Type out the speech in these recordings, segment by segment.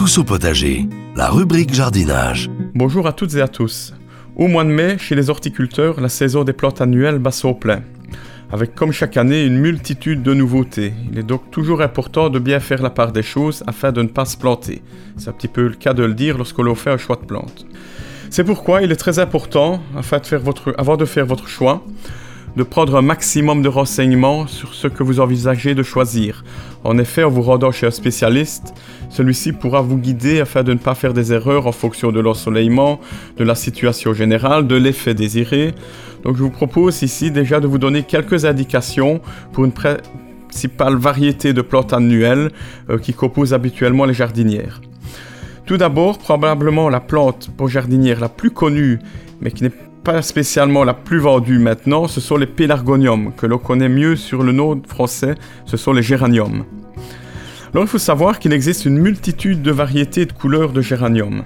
Tous au potager, la rubrique jardinage. Bonjour à toutes et à tous. Au mois de mai, chez les horticulteurs, la saison des plantes annuelles bat son plein. Avec comme chaque année une multitude de nouveautés. Il est donc toujours important de bien faire la part des choses afin de ne pas se planter. C'est un petit peu le cas de le dire lorsque l'on fait un choix de plantes. C'est pourquoi il est très important, afin de faire votre, avant de faire votre choix, de prendre un maximum de renseignements sur ce que vous envisagez de choisir. En effet, en vous rendant chez un spécialiste, celui-ci pourra vous guider afin de ne pas faire des erreurs en fonction de l'ensoleillement, de la situation générale, de l'effet désiré. Donc je vous propose ici déjà de vous donner quelques indications pour une principale variété de plantes annuelles euh, qui composent habituellement les jardinières. Tout d'abord, probablement la plante pour jardinière la plus connue, mais qui n'est spécialement la plus vendue maintenant, ce sont les pélargoniums, que l'on connaît mieux sur le nom français, ce sont les géraniums. Alors il faut savoir qu'il existe une multitude de variétés de couleurs de géranium.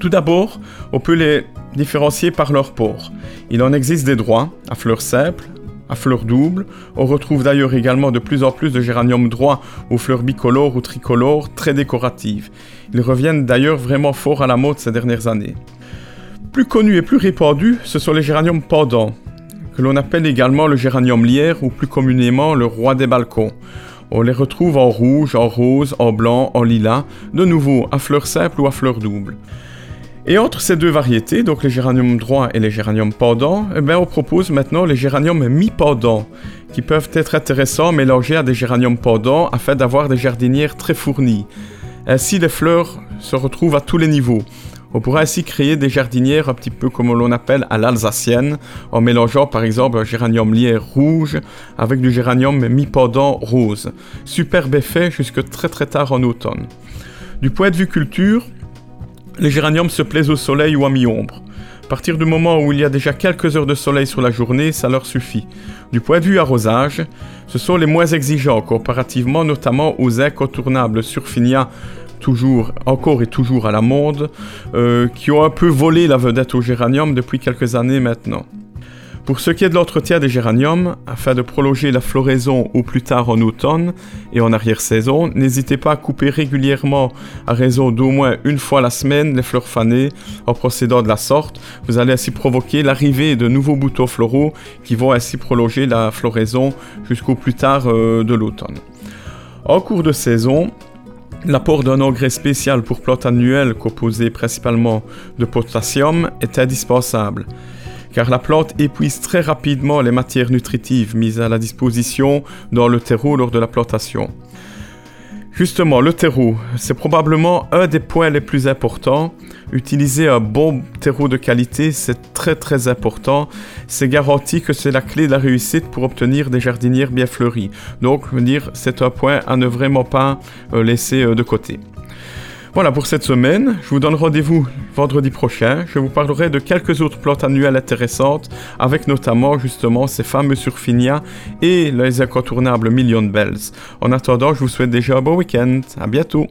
Tout d'abord, on peut les différencier par leur port. Il en existe des droits, à fleurs simples, à fleurs doubles. On retrouve d'ailleurs également de plus en plus de géraniums droits aux fleurs bicolores ou tricolores, très décoratives. Ils reviennent d'ailleurs vraiment fort à la mode ces dernières années. Plus connu et plus répandu, ce sont les géraniums pendants, que l'on appelle également le géranium lierre ou plus communément le roi des balcons. On les retrouve en rouge, en rose, en blanc, en lilas, de nouveau à fleurs simples ou à fleurs doubles. Et entre ces deux variétés, donc les géraniums droits et les géraniums pendants, eh bien on propose maintenant les géraniums mi-pendants, qui peuvent être intéressants mélangés à des géraniums pendants afin d'avoir des jardinières très fournies. Ainsi, les fleurs se retrouvent à tous les niveaux. On pourrait ainsi créer des jardinières un petit peu comme l'on appelle à l'alsacienne, en mélangeant par exemple un géranium lierre rouge avec du géranium mi-pendant rose. Superbe effet jusque très très tard en automne. Du point de vue culture, les géraniums se plaisent au soleil ou à mi-ombre. À partir du moment où il y a déjà quelques heures de soleil sur la journée, ça leur suffit. Du point de vue arrosage, ce sont les moins exigeants comparativement notamment aux incontournables Surfinia toujours, encore et toujours à la mode, euh, qui ont un peu volé la vedette au géranium depuis quelques années maintenant. Pour ce qui est de l'entretien des géraniums, afin de prolonger la floraison au plus tard en automne et en arrière-saison, n'hésitez pas à couper régulièrement à raison d'au moins une fois la semaine les fleurs fanées en procédant de la sorte. Vous allez ainsi provoquer l'arrivée de nouveaux boutons floraux qui vont ainsi prolonger la floraison jusqu'au plus tard euh, de l'automne. En cours de saison, L'apport d'un engrais spécial pour plantes annuelles composé principalement de potassium est indispensable, car la plante épuise très rapidement les matières nutritives mises à la disposition dans le terreau lors de la plantation. Justement, le terreau, c'est probablement un des points les plus importants. Utiliser un bon terreau de qualité, c'est très très important. C'est garanti que c'est la clé de la réussite pour obtenir des jardinières bien fleuries. Donc, c'est un point à ne vraiment pas euh, laisser euh, de côté. Voilà pour cette semaine. Je vous donne rendez-vous vendredi prochain. Je vous parlerai de quelques autres plantes annuelles intéressantes, avec notamment justement ces fameux surfinia et les incontournables Million Bells. En attendant, je vous souhaite déjà un bon week-end. À bientôt.